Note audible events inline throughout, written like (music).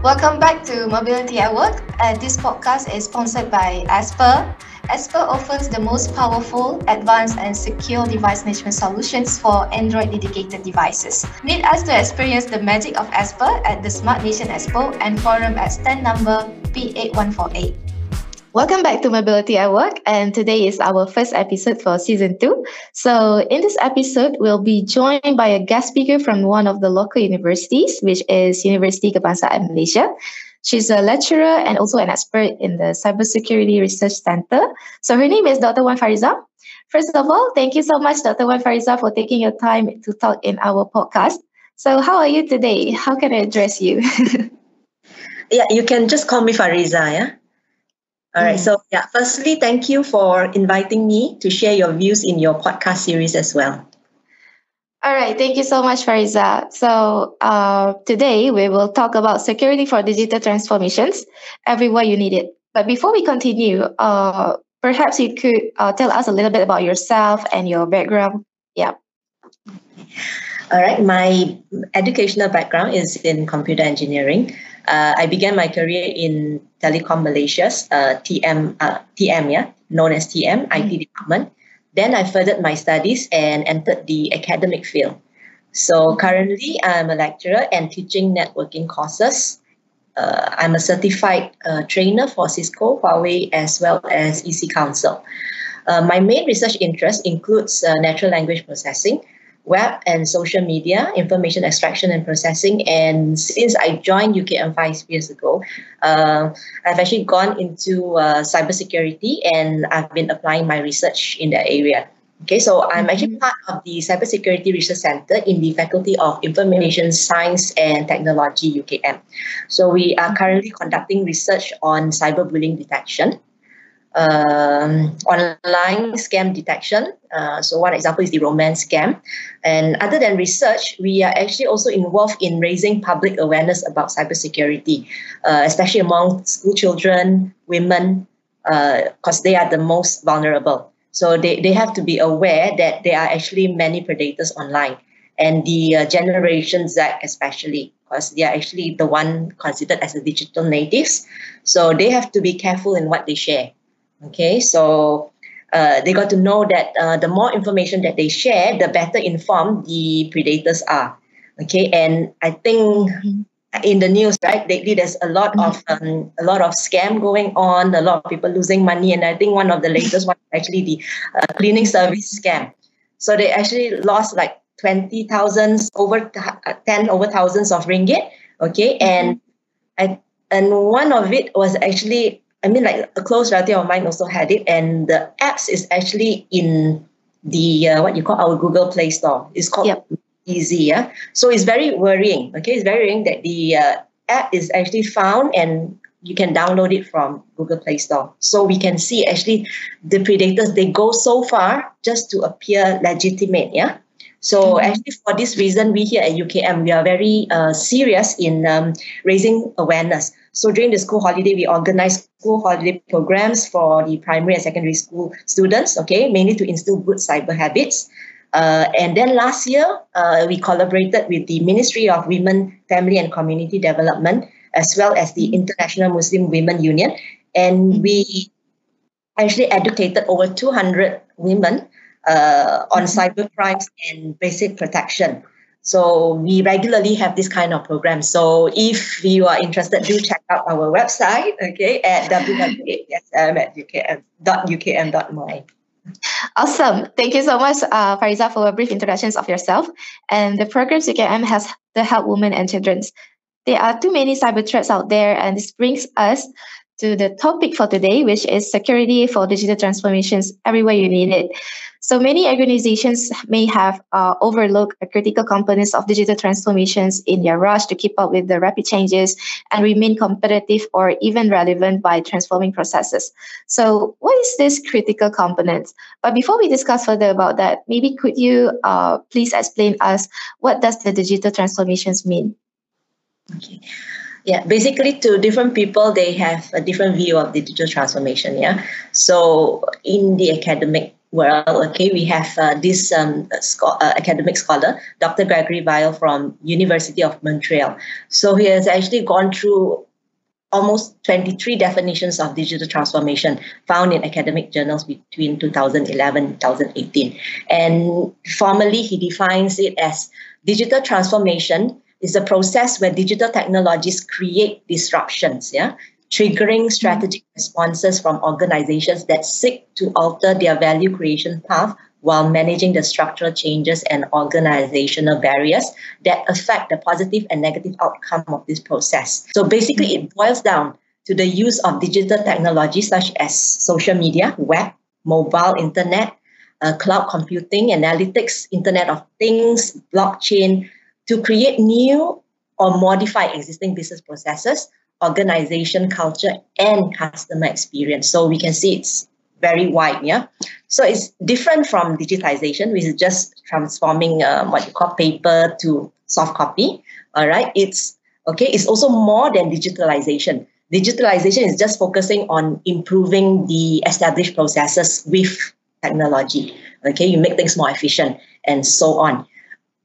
Welcome back to Mobility at Work. Uh, this podcast is sponsored by Esper. Esper offers the most powerful, advanced, and secure device management solutions for Android dedicated devices. Meet us to experience the magic of Esper at the Smart Nation Expo and Forum at stand number P8148. Welcome back to Mobility at Work, and today is our first episode for season two. So, in this episode, we'll be joined by a guest speaker from one of the local universities, which is University Kebangsaan Malaysia. She's a lecturer and also an expert in the Cybersecurity Research Center. So, her name is Dr. Wan Fariza. First of all, thank you so much, Dr. Wan Fariza, for taking your time to talk in our podcast. So, how are you today? How can I address you? (laughs) yeah, you can just call me Fariza, yeah? All right. Mm. So, yeah, firstly, thank you for inviting me to share your views in your podcast series as well. All right. Thank you so much, Fariza. So, uh, today we will talk about security for digital transformations everywhere you need it. But before we continue, uh, perhaps you could uh, tell us a little bit about yourself and your background. Yeah. All right. My educational background is in computer engineering. Uh, I began my career in Telekom Malaysia's uh, TM, uh, TM, yeah, known as TM, mm-hmm. IT department. Then I furthered my studies and entered the academic field. So currently, I'm a lecturer and teaching networking courses. Uh, I'm a certified uh, trainer for Cisco, Huawei, as well as EC Council. Uh, my main research interest includes uh, natural language processing, web and social media, information extraction and processing. And since I joined UKM five years ago, uh, I've actually gone into uh, cybersecurity and I've been applying my research in that area. Okay, so I'm actually mm-hmm. part of the Cybersecurity Research Center in the Faculty of Information Science and Technology, UKM. So we are currently conducting research on cyberbullying detection um, online scam detection. Uh, so one example is the romance scam. And other than research, we are actually also involved in raising public awareness about cybersecurity, uh, especially among school children, women, because uh, they are the most vulnerable. So they, they have to be aware that there are actually many predators online. And the uh, Generation Z especially, because they are actually the one considered as the digital natives. So they have to be careful in what they share. Okay, so uh, they got to know that uh, the more information that they share, the better informed the predators are. Okay, and I think mm-hmm. in the news, right, lately there's a lot mm-hmm. of um, a lot of scam going on, a lot of people losing money, and I think one of the latest one actually the uh, cleaning service scam. So they actually lost like twenty thousands over uh, ten over thousands of ringgit. Okay, mm-hmm. and I and one of it was actually I mean, like a close relative of mine also had it, and the apps is actually in the uh, what you call our Google Play Store. It's called yep. Easy. Yeah? So it's very worrying. Okay, it's very worrying that the uh, app is actually found and you can download it from Google Play Store. So we can see actually the predators they go so far just to appear legitimate. Yeah. So mm-hmm. actually, for this reason, we here at UKM we are very uh, serious in um, raising awareness. So during the school holiday, we organize school holiday programs for the primary and secondary school students. Okay, mainly to instill good cyber habits. Uh, and then last year, uh, we collaborated with the Ministry of Women, Family and Community Development, as well as the International Muslim Women Union, and we actually educated over 200 women uh, on cyber crimes and basic protection. So we regularly have this kind of program. So if you are interested, do check out our website, okay, at www.ukm.my. Awesome. Thank you so much, uh, Fariza, for a brief introductions of yourself. And the programs UKM has to help women and children. There are too many cyber threats out there, and this brings us to the topic for today, which is security for digital transformations everywhere you need it. So many organizations may have uh, overlooked critical components of digital transformations in their rush to keep up with the rapid changes and remain competitive or even relevant by transforming processes. So, what is this critical components? But before we discuss further about that, maybe could you uh, please explain us what does the digital transformations mean? Okay yeah basically to different people they have a different view of digital transformation yeah so in the academic world, okay, we have uh, this um, uh, academic scholar, Dr. Gregory Vial from University of Montreal. So he has actually gone through almost 23 definitions of digital transformation found in academic journals between 2011 and 2018. And formally, he defines it as digital transformation is a process where digital technologies create disruptions, yeah, triggering strategic responses from organizations that seek to alter their value creation path while managing the structural changes and organizational barriers that affect the positive and negative outcome of this process. So basically, it boils down to the use of digital technology such as social media, web, mobile, internet, uh, cloud computing, analytics, Internet of Things, blockchain, to create new or modify existing business processes, organization culture, and customer experience. So we can see it's very wide, yeah. So it's different from digitization, which is just transforming um, what you call paper to soft copy. All right, it's okay. It's also more than digitalization. Digitalization is just focusing on improving the established processes with technology. Okay, you make things more efficient and so on,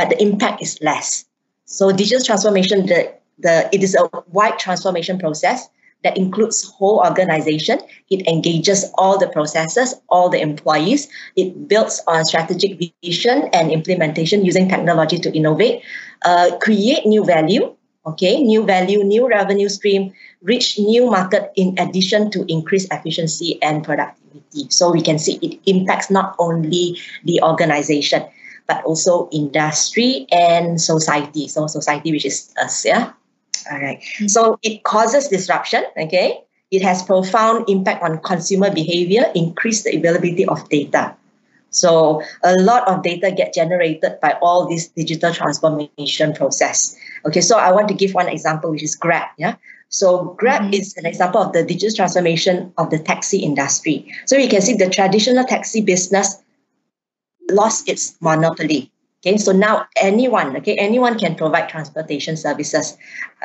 but the impact is less. So digital transformation, the the it is a wide transformation process that includes whole organization. It engages all the processes, all the employees. It builds on strategic vision and implementation using technology to innovate, uh, create new value, okay, new value, new revenue stream, reach new market in addition to increase efficiency and productivity. So we can see it impacts not only the organization, but also industry and society. So society, which is us, yeah. All right. mm-hmm. So it causes disruption. Okay. It has profound impact on consumer behavior, increase the availability of data. So a lot of data get generated by all this digital transformation process. Okay, so I want to give one example, which is Grab. Yeah. So Grab mm-hmm. is an example of the digital transformation of the taxi industry. So you can see the traditional taxi business lost its monopoly. Okay, so now anyone, okay, anyone can provide transportation services.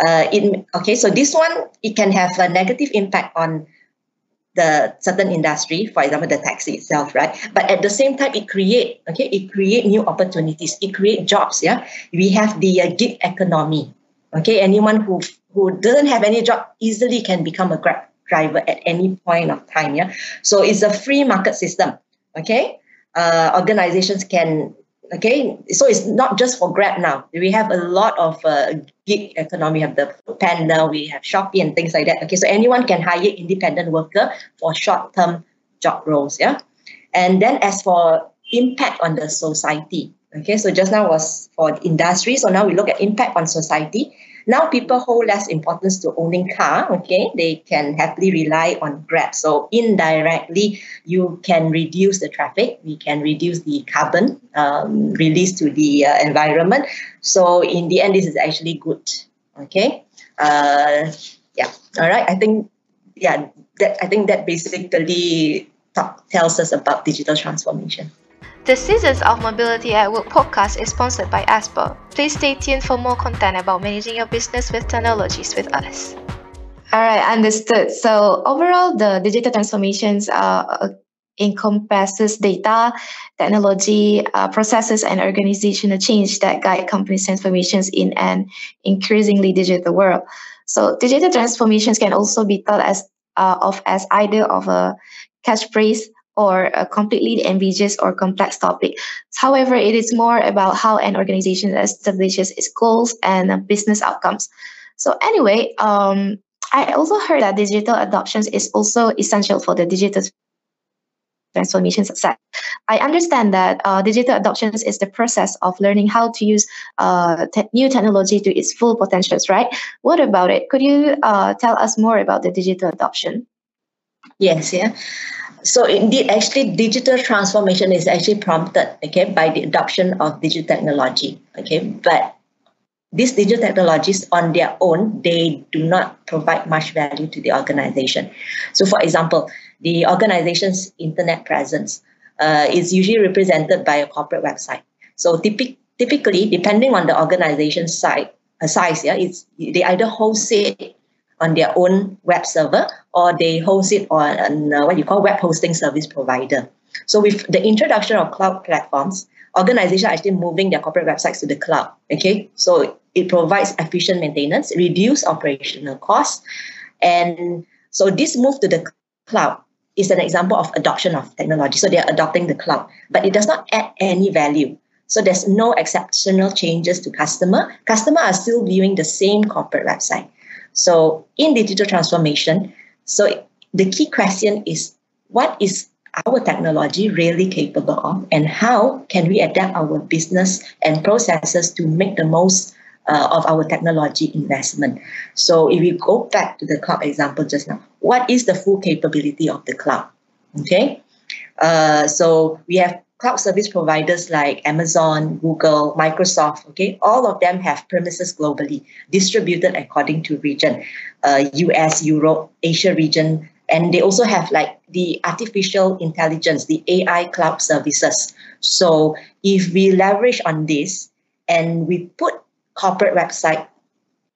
Uh, it, okay, so this one, it can have a negative impact on the certain industry, for example, the taxi itself, right? But at the same time, it create, okay, it create new opportunities, it create jobs, yeah? We have the uh, gig economy, okay? Anyone who, who doesn't have any job easily can become a Grab driver at any point of time, yeah? So it's a free market system, okay? Uh, organizations can Okay, so it's not just for Grab now. We have a lot of uh, gig economy. We have the Panda, we have Shopee, and things like that. Okay, so anyone can hire independent worker for short-term job roles. Yeah, and then as for impact on the society. Okay, so just now was for industry. So now we look at impact on society. Now people hold less importance to owning car. Okay, they can happily rely on Grab. So indirectly, you can reduce the traffic. We can reduce the carbon um, release to the uh, environment. So in the end, this is actually good. Okay. Uh, yeah. All right. I think yeah. That I think that basically talk, tells us about digital transformation. The Seasons of Mobility at Work podcast is sponsored by Esper. Please stay tuned for more content about managing your business with technologies with us. All right, understood. So overall, the digital transformations uh, encompasses data, technology, uh, processes, and organizational change that guide companies' transformations in an increasingly digital world. So digital transformations can also be thought as uh, of as either of a catchphrase or a completely ambiguous or complex topic. However, it is more about how an organization establishes its goals and business outcomes. So anyway, um, I also heard that digital adoption is also essential for the digital transformation success. I understand that uh, digital adoption is the process of learning how to use uh, te- new technology to its full potentials, right? What about it? Could you uh, tell us more about the digital adoption? Yes, yeah so indeed, actually, digital transformation is actually prompted, okay, by the adoption of digital technology, okay. But these digital technologies on their own, they do not provide much value to the organization. So, for example, the organization's internet presence uh, is usually represented by a corporate website. So, typic- typically, depending on the organization's site, uh, size, yeah, it's they either host it on their own web server or they host it on uh, what you call web hosting service provider. So with the introduction of cloud platforms, organizations are actually moving their corporate websites to the cloud. Okay, so it provides efficient maintenance, reduce operational costs, and so this move to the cloud is an example of adoption of technology. So they are adopting the cloud, but it does not add any value. So there's no exceptional changes to customer. Customer are still viewing the same corporate website. So in digital transformation, so the key question is what is our technology really capable of and how can we adapt our business and processes to make the most uh, of our technology investment. So if we go back to the cloud example just now, what is the full capability of the cloud? Okay, uh, so we have cloud service providers like Amazon, Google, Microsoft. Okay, all of them have premises globally, distributed according to region, uh, US, Europe, Asia region, and they also have like the artificial intelligence, the AI cloud services. So if we leverage on this and we put corporate website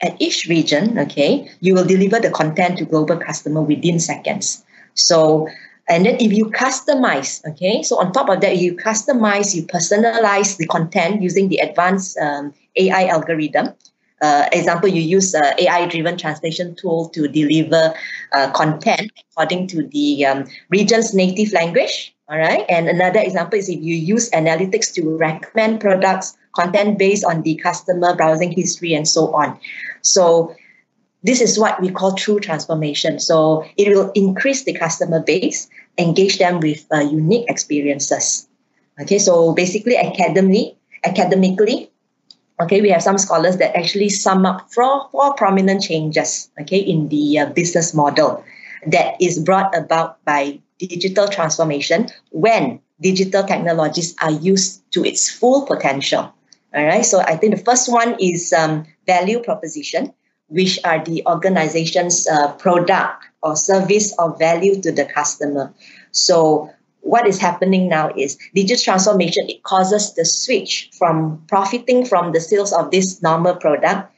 at each region, okay, you will deliver the content to global customer within seconds. So, and then if you customize, okay, so on top of that, you customize, you personalize the content using the advanced um, AI algorithm. Uh, example, you use uh, AI-driven translation tool to deliver uh, content according to the um, region's native language. All right. And another example is if you use analytics to recommend products content based on the customer browsing history and so on. So this is what we call true transformation. So it will increase the customer base, engage them with uh, unique experiences. Okay, so basically, academically, academically, okay, we have some scholars that actually sum up four, four prominent changes, okay, in the uh, business model that is brought about by digital transformation when digital technologies are used to its full potential. All right. So I think the first one is um, value proposition, which are the organization's uh, product or service of value to the customer. So what is happening now is digital transformation. It causes the switch from profiting from the sales of this normal product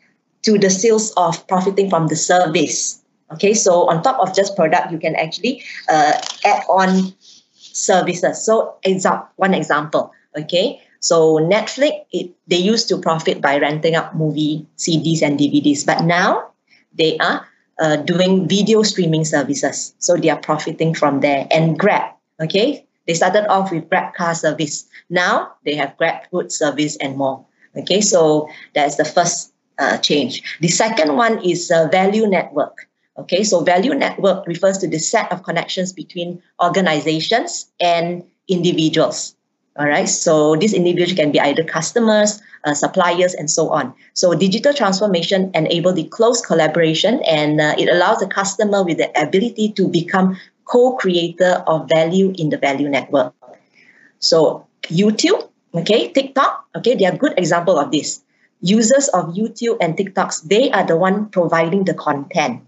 to the sales of profiting from the service. Okay, so on top of just product, you can actually uh, add on services. So, example, one example. Okay, so Netflix, it, they used to profit by renting out movie CDs and DVDs, but now they are uh, doing video streaming services. So they are profiting from there. And Grab, okay, they started off with Grab car service. Now they have Grab food service and more. Okay, so that's the first uh, change. The second one is a value network. Okay, so value network refers to the set of connections between organizations and individuals. All right. So these individuals can be either customers, uh, suppliers, and so on. So digital transformation enable the close collaboration, and uh, it allows the customer with the ability to become co-creator of value in the value network. So YouTube, okay, TikTok, okay, they are good example of this. Users of YouTube and TikToks, they are the one providing the content.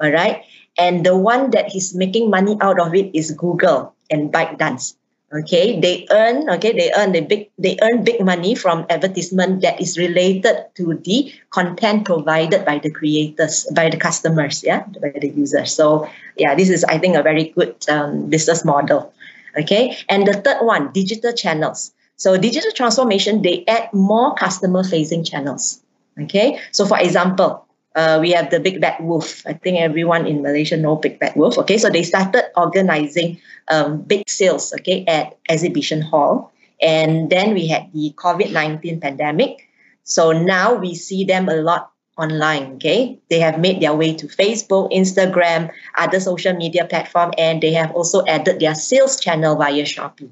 All right. And the one that is making money out of it is Google and ByteDance okay they earn okay they earn the big they earn big money from advertisement that is related to the content provided by the creators by the customers yeah by the users. So yeah this is i think a very good um, business model okay? And the third one digital channels. So digital transformation they add more customer facing channels okay? So for example uh, we have the Big Bad Wolf. I think everyone in Malaysia know Big Bad Wolf. Okay, so they started organizing um, big sales. Okay, at exhibition hall, and then we had the COVID nineteen pandemic. So now we see them a lot online. Okay, they have made their way to Facebook, Instagram, other social media platform, and they have also added their sales channel via Shopee.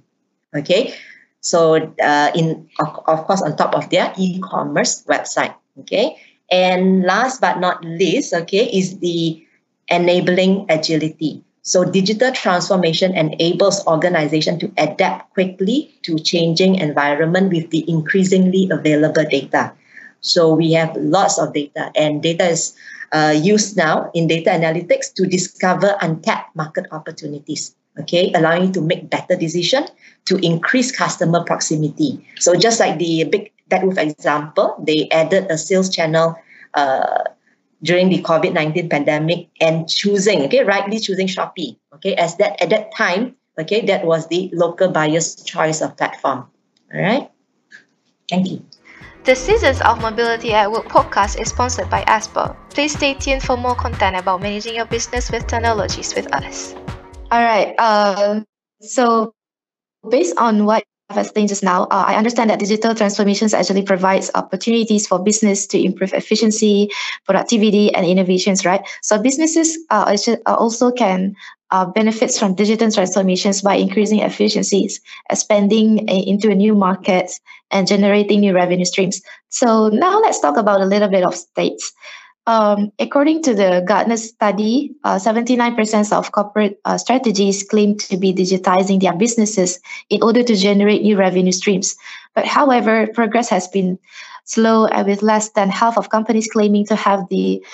Okay, so uh, in of, of course on top of their e-commerce website. Okay and last but not least, okay, is the enabling agility. So digital transformation enables organization to adapt quickly to changing environment with the increasingly available data. So we have lots of data and data is uh, used now in data analytics to discover untapped market opportunities. Okay, allowing you to make better decision to increase customer proximity. So just like the big that with example, they added a sales channel uh, during the COVID-19 pandemic and choosing, okay, rightly choosing Shopee, okay, as that at that time, Okay, that was the local buyer's choice of platform. All right. Thank you. The Seasons of Mobility at Work podcast is sponsored by Esper. Please stay tuned for more content about managing your business with technologies with us. All right. Uh, so, based on what I've explained just now, uh, I understand that digital transformations actually provides opportunities for business to improve efficiency, productivity, and innovations. Right. So businesses uh, also can uh, benefits from digital transformations by increasing efficiencies, expanding into new markets, and generating new revenue streams. So now let's talk about a little bit of states. Um, according to the Gartner study, uh, 79% of corporate uh, strategies claim to be digitizing their businesses in order to generate new revenue streams. But however, progress has been slow, and with less than half of companies claiming to have the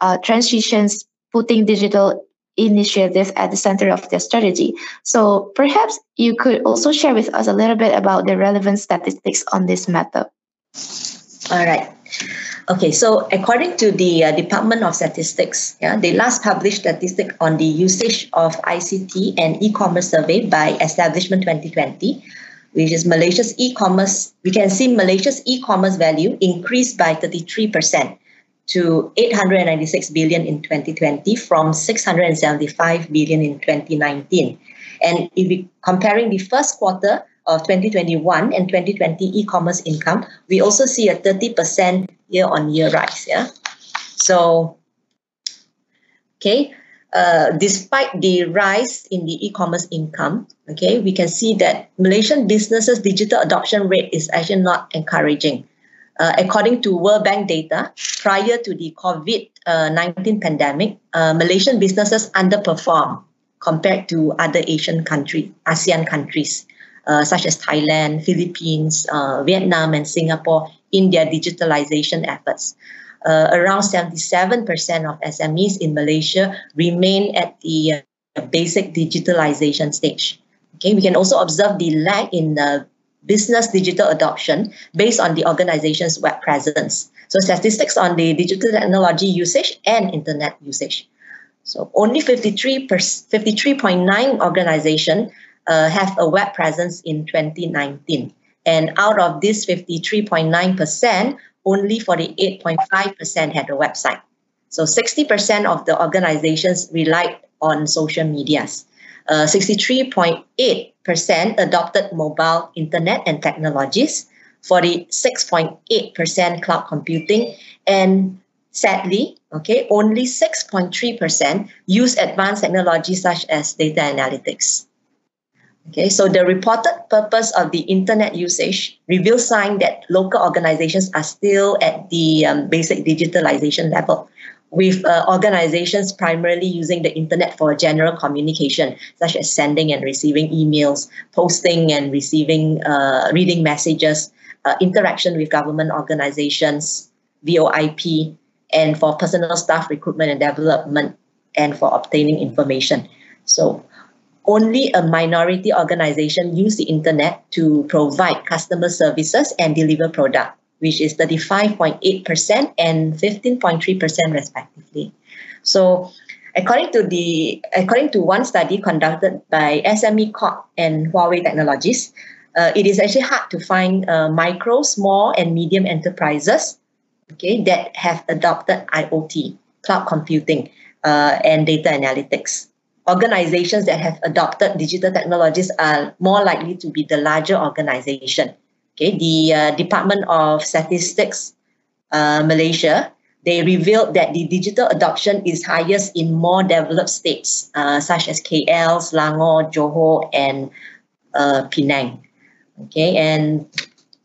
uh, transitions putting digital initiatives at the center of their strategy. So perhaps you could also share with us a little bit about the relevant statistics on this matter. All right. Okay, so according to the uh, Department of Statistics, yeah, they last published statistic on the usage of ICT and e-commerce survey by Establishment 2020, which is Malaysia's e-commerce. We can see Malaysia's e-commerce value increased by 33% to 896 billion in 2020 from 675 billion in 2019. And if we comparing the first quarter of 2021 and 2020 e-commerce income, we also see a 30% year-on-year rise. Yeah. So, okay, uh, despite the rise in the e-commerce income, okay, we can see that Malaysian businesses' digital adoption rate is actually not encouraging. Uh, according to World Bank data, prior to the COVID-19 pandemic, uh, Malaysian businesses underperform compared to other Asian countries, ASEAN countries, uh, such as Thailand, Philippines, uh, Vietnam, and Singapore in their digitalization efforts. Uh, around 77% of SMEs in Malaysia remain at the uh, basic digitalization stage. Okay, we can also observe the lag in the business digital adoption based on the organization's web presence. So statistics on the digital technology usage and internet usage. So only 53 53.9 organization uh, have a web presence in 2019. And out of this 53.9%, only 48.5% had a website. So 60% of the organizations relied on social medias. 63.8% uh, adopted mobile internet and technologies, 46.8% cloud computing, and sadly, okay, only 6.3% use advanced technologies such as data analytics. Okay, so the reported purpose of the internet usage reveals sign that local organizations are still at the um, basic digitalization level with uh, organizations primarily using the internet for general communication, such as sending and receiving emails, posting and receiving, uh, reading messages, uh, interaction with government organizations, VOIP, and for personal staff recruitment and development, and for obtaining information. So only a minority organization use the internet to provide customer services and deliver product which is 35.8% and 15.3% respectively. So according to the according to one study conducted by SME Corp and Huawei Technologies, uh, it is actually hard to find uh, micro, small, and medium enterprises okay, that have adopted IoT, cloud computing, uh, and data analytics. Organizations that have adopted digital technologies are more likely to be the larger organization okay, the uh, Department of Statistics uh, Malaysia, they revealed that the digital adoption is highest in more developed states uh, such as KL, Selangor, Johor, and uh, Penang. Okay, and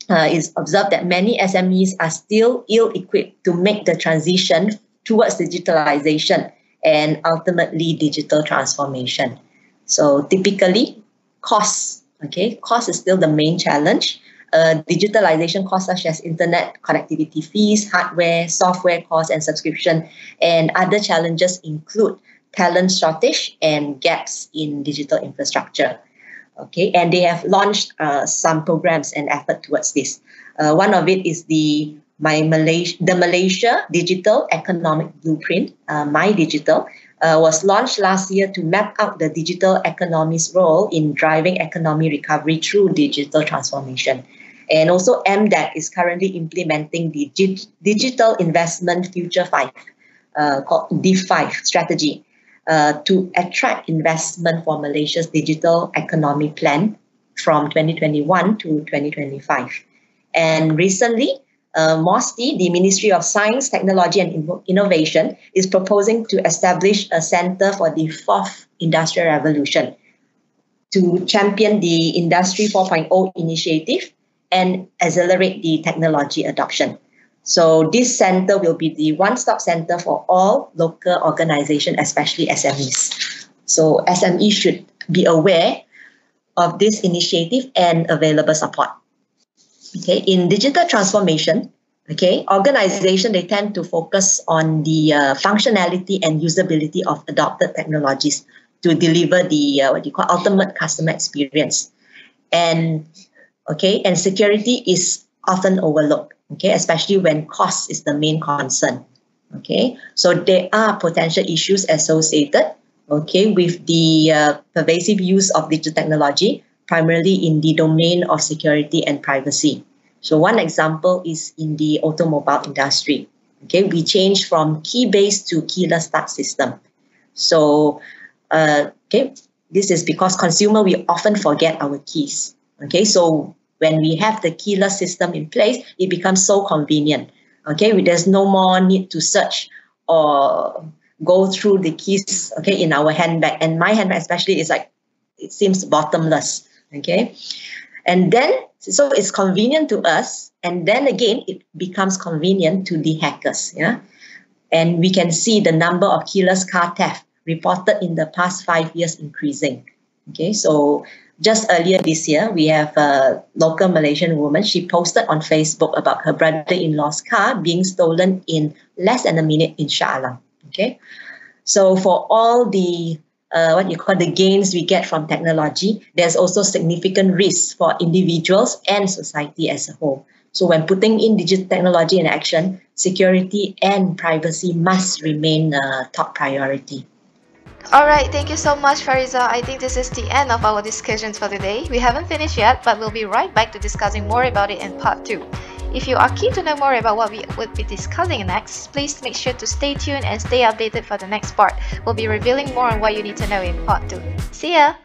uh, it's observed that many SMEs are still ill-equipped to make the transition towards digitalization and ultimately digital transformation. So typically, costs, okay, cost is still the main challenge uh, digitalization costs such as internet connectivity fees, hardware, software costs, and subscription. And other challenges include talent shortage and gaps in digital infrastructure. Okay, and they have launched uh, some programs and effort towards this. Uh, one of it is the my Malaysia, the Malaysia Digital Economic Blueprint, uh, My Digital, uh, was launched last year to map out the digital economy's role in driving economy recovery through digital transformation. And also, MDEC is currently implementing the Digital Investment Future 5, uh, called D5 strategy, uh, to attract investment for Malaysia's digital economy plan from 2021 to 2025. And recently, uh, MOSTI, the Ministry of Science, Technology and Innovation, is proposing to establish a center for the fourth industrial revolution to champion the Industry 4.0 initiative and accelerate the technology adoption. So this center will be the one-stop center for all local organizations, especially SMEs. So SMEs should be aware of this initiative and available support. Okay, in digital transformation, okay, organization they tend to focus on the uh, functionality and usability of adopted technologies to deliver the uh, what you call ultimate customer experience. And okay, and security is often overlooked. Okay, especially when cost is the main concern. Okay, so there are potential issues associated okay, with the uh, pervasive use of digital technology, primarily in the domain of security and privacy. So one example is in the automobile industry. Okay, we changed from key-based to keyless start system. So, uh, okay, this is because consumer we often forget our keys. Okay, so when we have the keyless system in place, it becomes so convenient. Okay, there's no more need to search or go through the keys okay in our handbag and my handbag especially is like it seems bottomless okay? And then so it's convenient to us and then again it becomes convenient to the hackers yeah? And we can see the number of keyless car theft reported in the past five years increasing. Okay? So just earlier this year we have a local malaysian woman. She posted on facebook about her brother-in-law's car being stolen in less than a minute in Okay, so for all the uh, what you call the gains we get from technology, there's also significant risks for individuals and society as a whole. So when putting in digital technology in action, security and privacy must remain a top priority. Alright, thank you so much Fariza. I think this is the end of our discussions for today. We haven't finished yet, but we'll be right back to discussing more about it in part 2. If you are keen to know more about what we would be discussing next, please make sure to stay tuned and stay updated for the next part. We'll be revealing more on what you need to know in part 2. See ya!